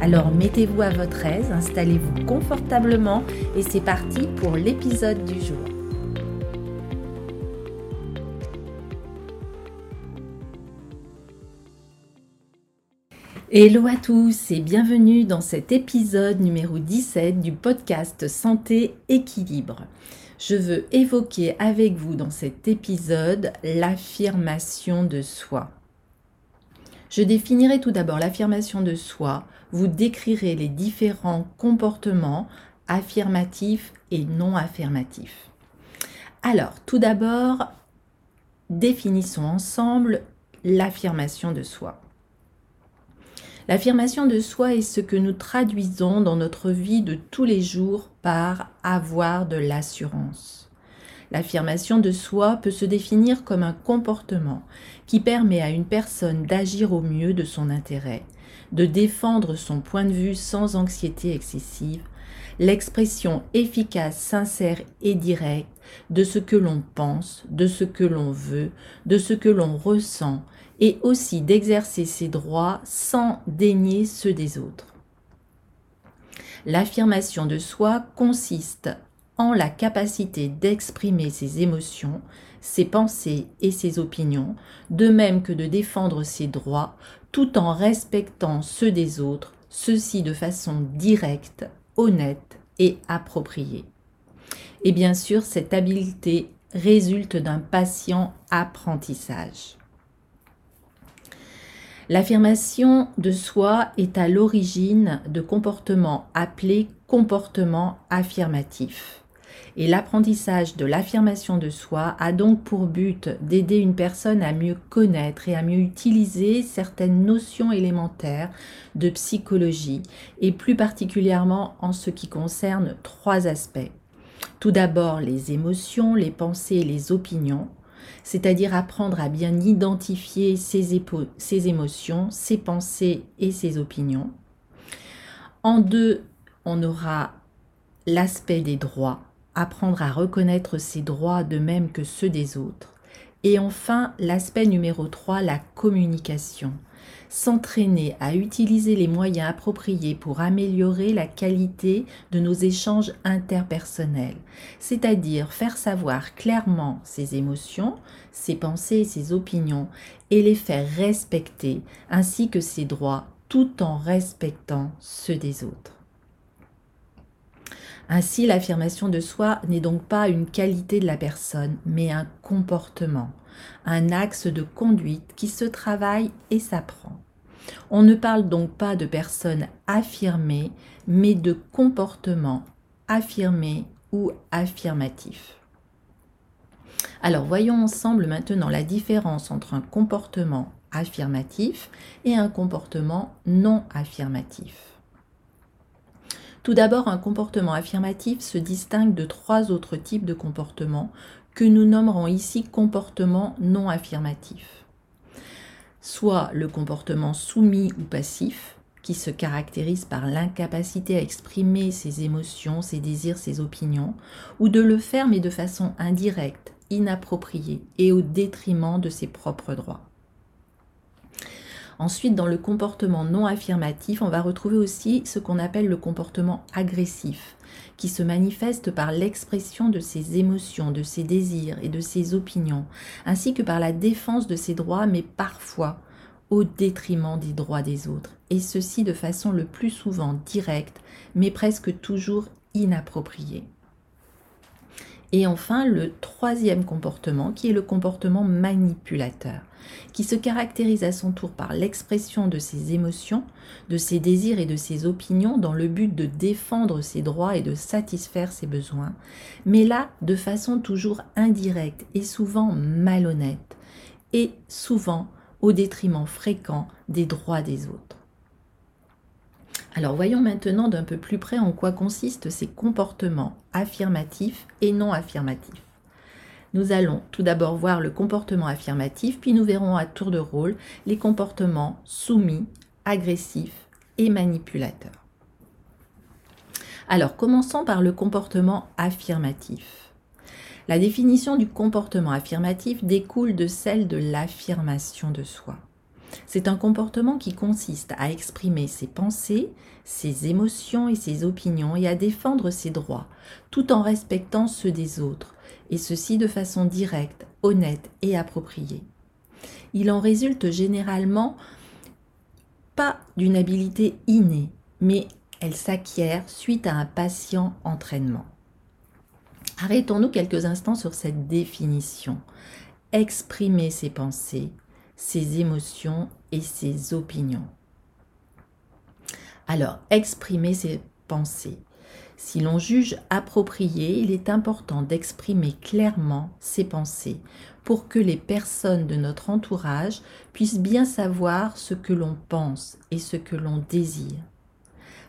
Alors mettez-vous à votre aise, installez-vous confortablement et c'est parti pour l'épisode du jour. Hello à tous et bienvenue dans cet épisode numéro 17 du podcast Santé Équilibre. Je veux évoquer avec vous dans cet épisode l'affirmation de soi. Je définirai tout d'abord l'affirmation de soi, vous décrirez les différents comportements affirmatifs et non affirmatifs. Alors, tout d'abord, définissons ensemble l'affirmation de soi. L'affirmation de soi est ce que nous traduisons dans notre vie de tous les jours par avoir de l'assurance. L'affirmation de soi peut se définir comme un comportement qui permet à une personne d'agir au mieux de son intérêt, de défendre son point de vue sans anxiété excessive, l'expression efficace, sincère et directe de ce que l'on pense, de ce que l'on veut, de ce que l'on ressent, et aussi d'exercer ses droits sans dénier ceux des autres. L'affirmation de soi consiste en la capacité d'exprimer ses émotions, ses pensées et ses opinions, de même que de défendre ses droits, tout en respectant ceux des autres, ceci de façon directe, honnête et appropriée. Et bien sûr, cette habileté résulte d'un patient apprentissage. L'affirmation de soi est à l'origine de comportements appelés comportements affirmatifs. Et l'apprentissage de l'affirmation de soi a donc pour but d'aider une personne à mieux connaître et à mieux utiliser certaines notions élémentaires de psychologie, et plus particulièrement en ce qui concerne trois aspects. Tout d'abord les émotions, les pensées et les opinions, c'est-à-dire apprendre à bien identifier ses, émotions, ses pensées et ses opinions. En deux, on aura l'aspect des droits, apprendre à reconnaître ses droits de même que ceux des autres. Et enfin, l'aspect numéro 3, la communication. S'entraîner à utiliser les moyens appropriés pour améliorer la qualité de nos échanges interpersonnels, c'est-à-dire faire savoir clairement ses émotions, ses pensées ses opinions et les faire respecter, ainsi que ses droits, tout en respectant ceux des autres. Ainsi, l'affirmation de soi n'est donc pas une qualité de la personne, mais un comportement, un axe de conduite qui se travaille et s'apprend. On ne parle donc pas de personnes affirmées, mais de comportements affirmés ou affirmatifs. Alors voyons ensemble maintenant la différence entre un comportement affirmatif et un comportement non affirmatif. Tout d'abord, un comportement affirmatif se distingue de trois autres types de comportements que nous nommerons ici comportements non affirmatifs. Soit le comportement soumis ou passif, qui se caractérise par l'incapacité à exprimer ses émotions, ses désirs, ses opinions, ou de le faire mais de façon indirecte, inappropriée et au détriment de ses propres droits. Ensuite, dans le comportement non affirmatif, on va retrouver aussi ce qu'on appelle le comportement agressif, qui se manifeste par l'expression de ses émotions, de ses désirs et de ses opinions, ainsi que par la défense de ses droits, mais parfois au détriment des droits des autres, et ceci de façon le plus souvent directe, mais presque toujours inappropriée. Et enfin, le troisième comportement, qui est le comportement manipulateur, qui se caractérise à son tour par l'expression de ses émotions, de ses désirs et de ses opinions dans le but de défendre ses droits et de satisfaire ses besoins, mais là de façon toujours indirecte et souvent malhonnête, et souvent au détriment fréquent des droits des autres. Alors voyons maintenant d'un peu plus près en quoi consistent ces comportements affirmatifs et non affirmatifs. Nous allons tout d'abord voir le comportement affirmatif, puis nous verrons à tour de rôle les comportements soumis, agressifs et manipulateurs. Alors commençons par le comportement affirmatif. La définition du comportement affirmatif découle de celle de l'affirmation de soi. C'est un comportement qui consiste à exprimer ses pensées, ses émotions et ses opinions et à défendre ses droits, tout en respectant ceux des autres, et ceci de façon directe, honnête et appropriée. Il en résulte généralement pas d'une habileté innée, mais elle s'acquiert suite à un patient entraînement. Arrêtons-nous quelques instants sur cette définition. Exprimer ses pensées, ses émotions et ses opinions. Alors, exprimer ses pensées. Si l'on juge approprié, il est important d'exprimer clairement ses pensées pour que les personnes de notre entourage puissent bien savoir ce que l'on pense et ce que l'on désire.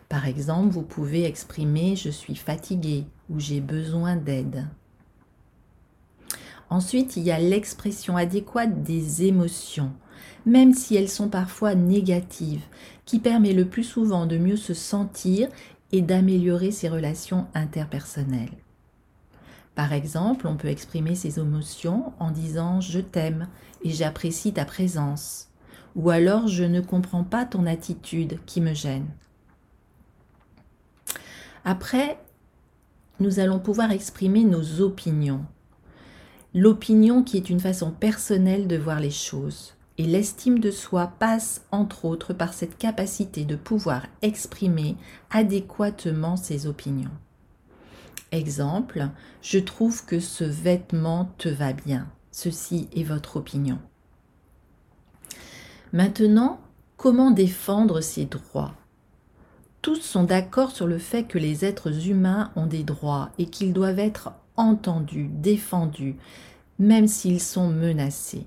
Par exemple, vous pouvez exprimer je suis fatigué ou j'ai besoin d'aide. Ensuite, il y a l'expression adéquate des émotions, même si elles sont parfois négatives, qui permet le plus souvent de mieux se sentir et d'améliorer ses relations interpersonnelles. Par exemple, on peut exprimer ses émotions en disant je t'aime et j'apprécie ta présence, ou alors je ne comprends pas ton attitude qui me gêne. Après, nous allons pouvoir exprimer nos opinions, l'opinion qui est une façon personnelle de voir les choses. Et l'estime de soi passe entre autres par cette capacité de pouvoir exprimer adéquatement ses opinions. Exemple, je trouve que ce vêtement te va bien. Ceci est votre opinion. Maintenant, comment défendre ses droits? Tous sont d'accord sur le fait que les êtres humains ont des droits et qu'ils doivent être entendus, défendus, même s'ils sont menacés.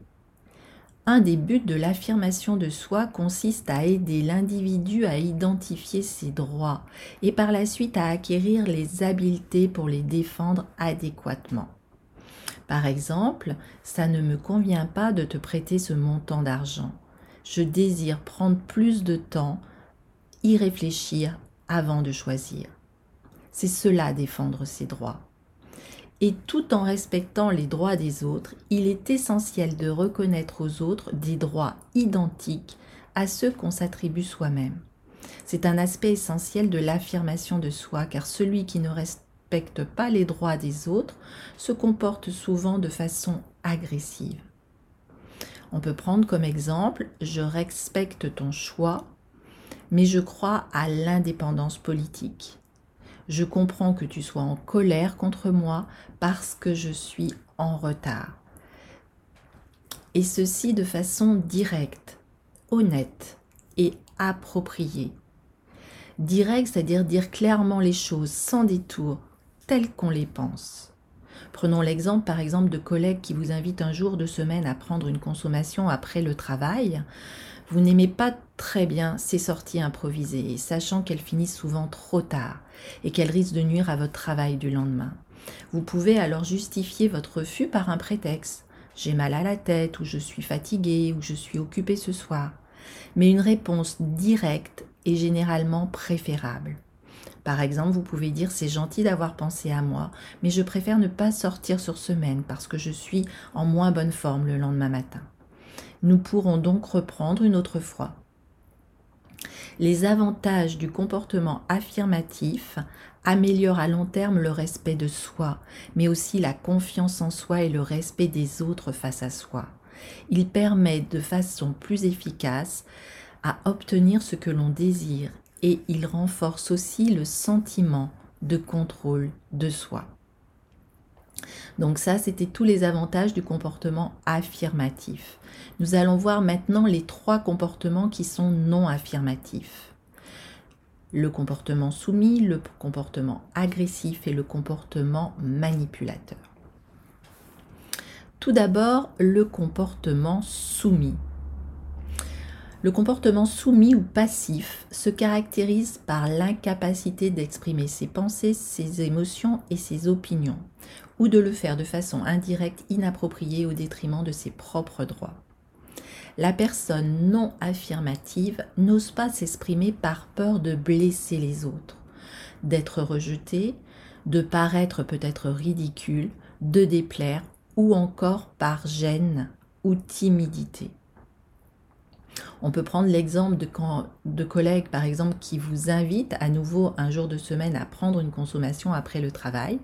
Un des buts de l'affirmation de soi consiste à aider l'individu à identifier ses droits et par la suite à acquérir les habiletés pour les défendre adéquatement. Par exemple, ça ne me convient pas de te prêter ce montant d'argent. Je désire prendre plus de temps, y réfléchir avant de choisir. C'est cela défendre ses droits et tout en respectant les droits des autres, il est essentiel de reconnaître aux autres des droits identiques à ceux qu'on s'attribue soi-même. C'est un aspect essentiel de l'affirmation de soi, car celui qui ne respecte pas les droits des autres se comporte souvent de façon agressive. On peut prendre comme exemple, je respecte ton choix, mais je crois à l'indépendance politique. Je comprends que tu sois en colère contre moi parce que je suis en retard. Et ceci de façon directe, honnête et appropriée. Direct, c'est-à-dire dire clairement les choses sans détour, telles qu'on les pense. Prenons l'exemple par exemple de collègues qui vous invitent un jour de semaine à prendre une consommation après le travail. Vous n'aimez pas très bien ces sorties improvisées, sachant qu'elles finissent souvent trop tard et qu'elles risquent de nuire à votre travail du lendemain. Vous pouvez alors justifier votre refus par un prétexte. J'ai mal à la tête, ou je suis fatigué, ou je suis occupé ce soir. Mais une réponse directe est généralement préférable. Par exemple, vous pouvez dire c'est gentil d'avoir pensé à moi, mais je préfère ne pas sortir sur semaine parce que je suis en moins bonne forme le lendemain matin. Nous pourrons donc reprendre une autre fois. Les avantages du comportement affirmatif améliorent à long terme le respect de soi, mais aussi la confiance en soi et le respect des autres face à soi. Il permet de façon plus efficace à obtenir ce que l'on désire et il renforce aussi le sentiment de contrôle de soi. Donc ça, c'était tous les avantages du comportement affirmatif. Nous allons voir maintenant les trois comportements qui sont non affirmatifs. Le comportement soumis, le comportement agressif et le comportement manipulateur. Tout d'abord, le comportement soumis. Le comportement soumis ou passif se caractérise par l'incapacité d'exprimer ses pensées, ses émotions et ses opinions, ou de le faire de façon indirecte, inappropriée au détriment de ses propres droits. La personne non affirmative n'ose pas s'exprimer par peur de blesser les autres, d'être rejetée, de paraître peut-être ridicule, de déplaire ou encore par gêne ou timidité. On peut prendre l'exemple de, collègues, par exemple, qui vous invitent à nouveau un jour de semaine à prendre une consommation après le travail.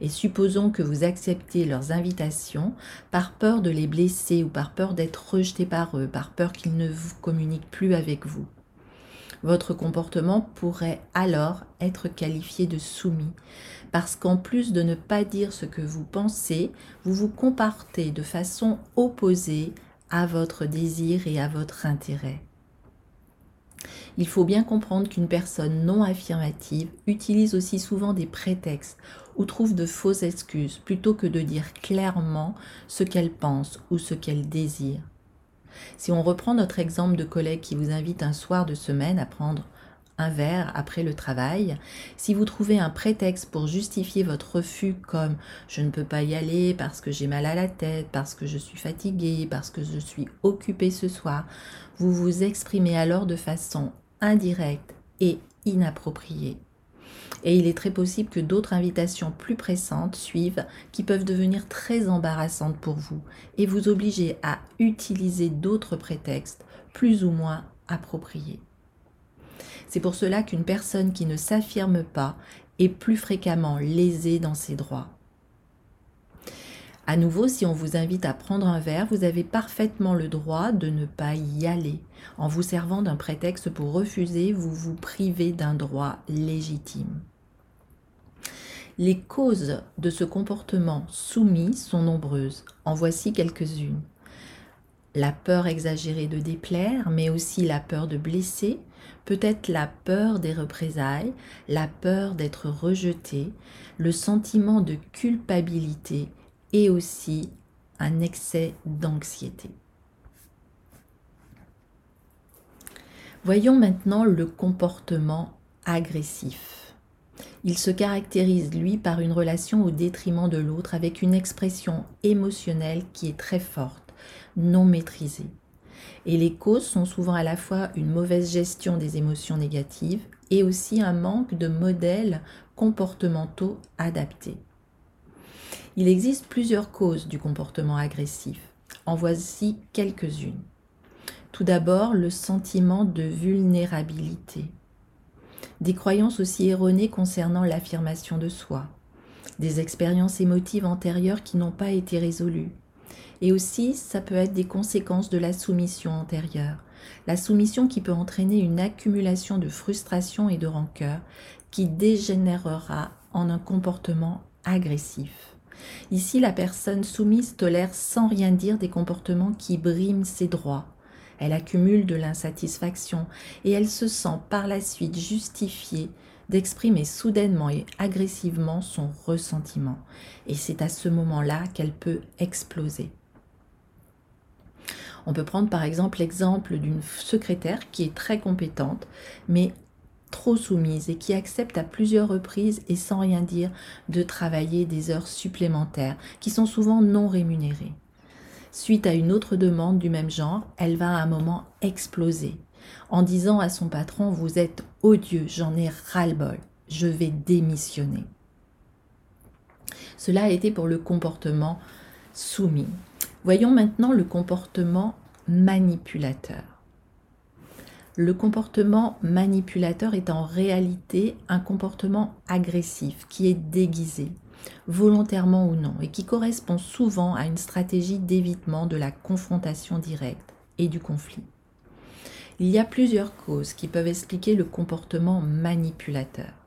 Et supposons que vous acceptez leurs invitations par peur de les blesser ou par peur d'être rejeté par eux, par peur qu'ils ne vous communiquent plus avec vous. Votre comportement pourrait alors être qualifié de soumis, parce qu'en plus de ne pas dire ce que vous pensez, vous vous comportez de façon opposée à votre désir et à votre intérêt. Il faut bien comprendre qu'une personne non affirmative utilise aussi souvent des prétextes ou trouve de fausses excuses plutôt que de dire clairement ce qu'elle pense ou ce qu'elle désire. Si on reprend notre exemple de collègue qui vous invite un soir de semaine à prendre un verre après le travail. Si vous trouvez un prétexte pour justifier votre refus comme je ne peux pas y aller parce que j'ai mal à la tête, parce que je suis fatigué, parce que je suis occupé ce soir, vous vous exprimez alors de façon indirecte et inappropriée. Et il est très possible que d'autres invitations plus pressantes suivent qui peuvent devenir très embarrassantes pour vous et vous obliger à utiliser d'autres prétextes plus ou moins appropriés. C'est pour cela qu'une personne qui ne s'affirme pas est plus fréquemment lésée dans ses droits. À nouveau, si on vous invite à prendre un verre, vous avez parfaitement le droit de ne pas y aller. En vous servant d'un prétexte pour refuser, vous vous privez d'un droit légitime. Les causes de ce comportement soumis sont nombreuses. En voici quelques-unes. La peur exagérée de déplaire, mais aussi la peur de blesser, peut-être la peur des représailles, la peur d'être rejeté, le sentiment de culpabilité et aussi un excès d'anxiété. Voyons maintenant le comportement agressif. Il se caractérise, lui, par une relation au détriment de l'autre avec une expression émotionnelle qui est très forte, non maîtrisée. Et les causes sont souvent à la fois une mauvaise gestion des émotions négatives et aussi un manque de modèles comportementaux adaptés. Il existe plusieurs causes du comportement agressif. En voici quelques-unes. Tout d'abord, le sentiment de vulnérabilité. Des croyances aussi erronées concernant l'affirmation de soi. Des expériences émotives antérieures qui n'ont pas été résolues et aussi, ça peut être des conséquences de la soumission antérieure. La soumission qui peut entraîner une accumulation de frustration et de rancœur qui dégénérera en un comportement agressif. Ici, la personne soumise tolère sans rien dire des comportements qui briment ses droits. Elle accumule de l'insatisfaction et elle se sent par la suite justifiée d'exprimer soudainement et agressivement son ressentiment. Et c'est à ce moment-là qu'elle peut exploser. On peut prendre par exemple l'exemple d'une secrétaire qui est très compétente, mais trop soumise et qui accepte à plusieurs reprises et sans rien dire de travailler des heures supplémentaires qui sont souvent non rémunérées. Suite à une autre demande du même genre, elle va à un moment exploser en disant à son patron Vous êtes odieux, j'en ai ras-le-bol, je vais démissionner. Cela a été pour le comportement soumis. Voyons maintenant le comportement manipulateur. Le comportement manipulateur est en réalité un comportement agressif qui est déguisé, volontairement ou non, et qui correspond souvent à une stratégie d'évitement de la confrontation directe et du conflit. Il y a plusieurs causes qui peuvent expliquer le comportement manipulateur.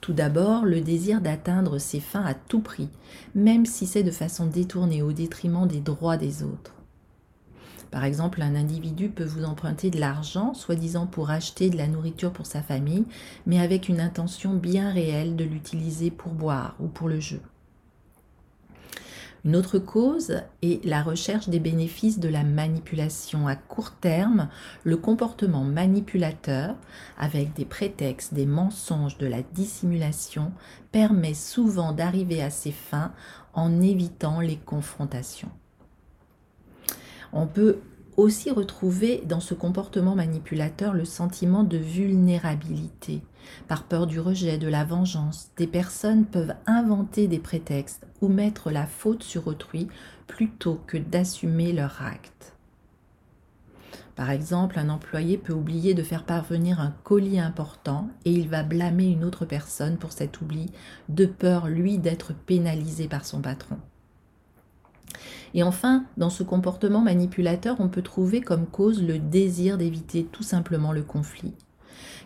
Tout d'abord, le désir d'atteindre ses fins à tout prix, même si c'est de façon détournée au détriment des droits des autres. Par exemple, un individu peut vous emprunter de l'argent, soi-disant pour acheter de la nourriture pour sa famille, mais avec une intention bien réelle de l'utiliser pour boire ou pour le jeu. Une autre cause est la recherche des bénéfices de la manipulation. À court terme, le comportement manipulateur, avec des prétextes, des mensonges, de la dissimulation, permet souvent d'arriver à ses fins en évitant les confrontations. On peut aussi retrouver dans ce comportement manipulateur le sentiment de vulnérabilité. Par peur du rejet, de la vengeance, des personnes peuvent inventer des prétextes ou mettre la faute sur autrui plutôt que d'assumer leur acte. Par exemple, un employé peut oublier de faire parvenir un colis important et il va blâmer une autre personne pour cet oubli, de peur, lui, d'être pénalisé par son patron. Et enfin, dans ce comportement manipulateur, on peut trouver comme cause le désir d'éviter tout simplement le conflit.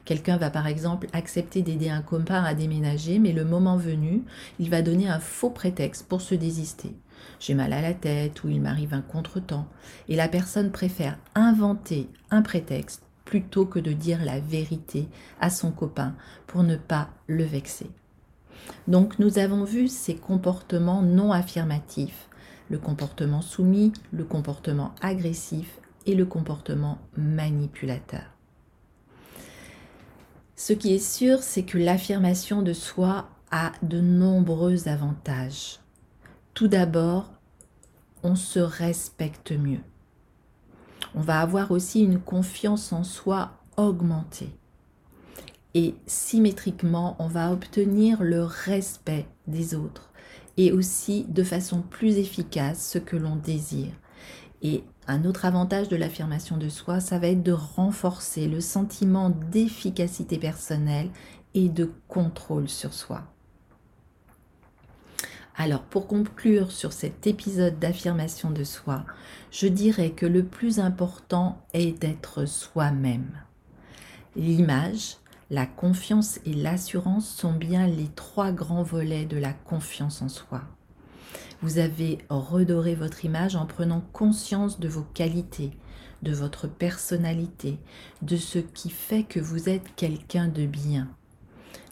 Quelqu'un va par exemple accepter d'aider un copain à déménager, mais le moment venu, il va donner un faux prétexte pour se désister. J'ai mal à la tête ou il m'arrive un contretemps. Et la personne préfère inventer un prétexte plutôt que de dire la vérité à son copain pour ne pas le vexer. Donc nous avons vu ces comportements non affirmatifs le comportement soumis, le comportement agressif et le comportement manipulateur. Ce qui est sûr, c'est que l'affirmation de soi a de nombreux avantages. Tout d'abord, on se respecte mieux. On va avoir aussi une confiance en soi augmentée. Et symétriquement, on va obtenir le respect des autres et aussi de façon plus efficace ce que l'on désire. Et un autre avantage de l'affirmation de soi, ça va être de renforcer le sentiment d'efficacité personnelle et de contrôle sur soi. Alors pour conclure sur cet épisode d'affirmation de soi, je dirais que le plus important est d'être soi-même. L'image, la confiance et l'assurance sont bien les trois grands volets de la confiance en soi. Vous avez redoré votre image en prenant conscience de vos qualités, de votre personnalité, de ce qui fait que vous êtes quelqu'un de bien.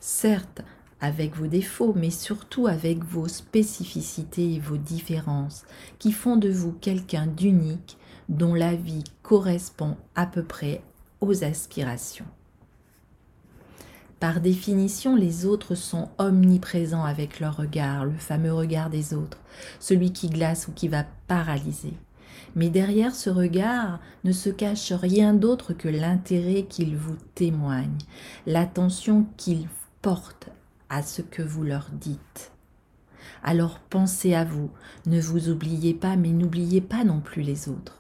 Certes, avec vos défauts, mais surtout avec vos spécificités et vos différences, qui font de vous quelqu'un d'unique dont la vie correspond à peu près aux aspirations. Par définition, les autres sont omniprésents avec leur regard, le fameux regard des autres, celui qui glace ou qui va paralyser. Mais derrière ce regard ne se cache rien d'autre que l'intérêt qu'ils vous témoignent, l'attention qu'ils portent à ce que vous leur dites. Alors pensez à vous, ne vous oubliez pas, mais n'oubliez pas non plus les autres.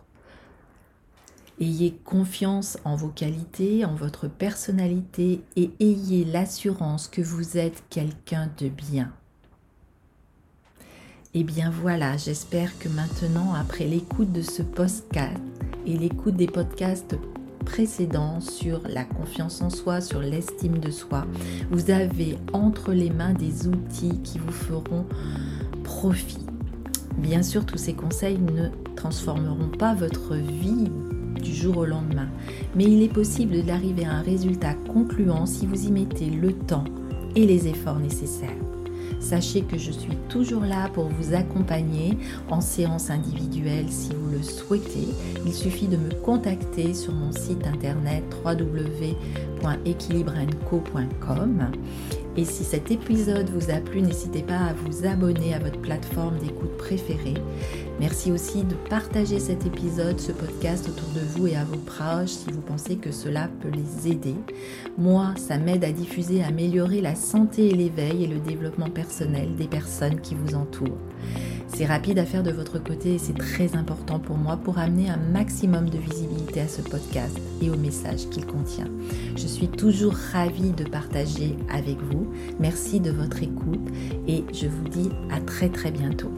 Ayez confiance en vos qualités, en votre personnalité et ayez l'assurance que vous êtes quelqu'un de bien. Et eh bien voilà, j'espère que maintenant, après l'écoute de ce podcast et l'écoute des podcasts précédents sur la confiance en soi, sur l'estime de soi, vous avez entre les mains des outils qui vous feront profit. Bien sûr, tous ces conseils ne transformeront pas votre vie du jour au lendemain, mais il est possible d'arriver à un résultat concluant si vous y mettez le temps et les efforts nécessaires. Sachez que je suis toujours là pour vous accompagner en séance individuelle si vous le souhaitez. Il suffit de me contacter sur mon site internet www.equilibrenco.com et si cet épisode vous a plu, n'hésitez pas à vous abonner à votre plateforme d'écoute préférée. Merci aussi de partager cet épisode, ce podcast autour de vous et à vos proches si vous pensez que cela peut les aider. Moi, ça m'aide à diffuser, à améliorer la santé et l'éveil et le développement personnel des personnes qui vous entourent. C'est rapide à faire de votre côté et c'est très important pour moi pour amener un maximum de visibilité à ce podcast et au message qu'il contient. Je suis toujours ravie de partager avec vous. Merci de votre écoute et je vous dis à très très bientôt.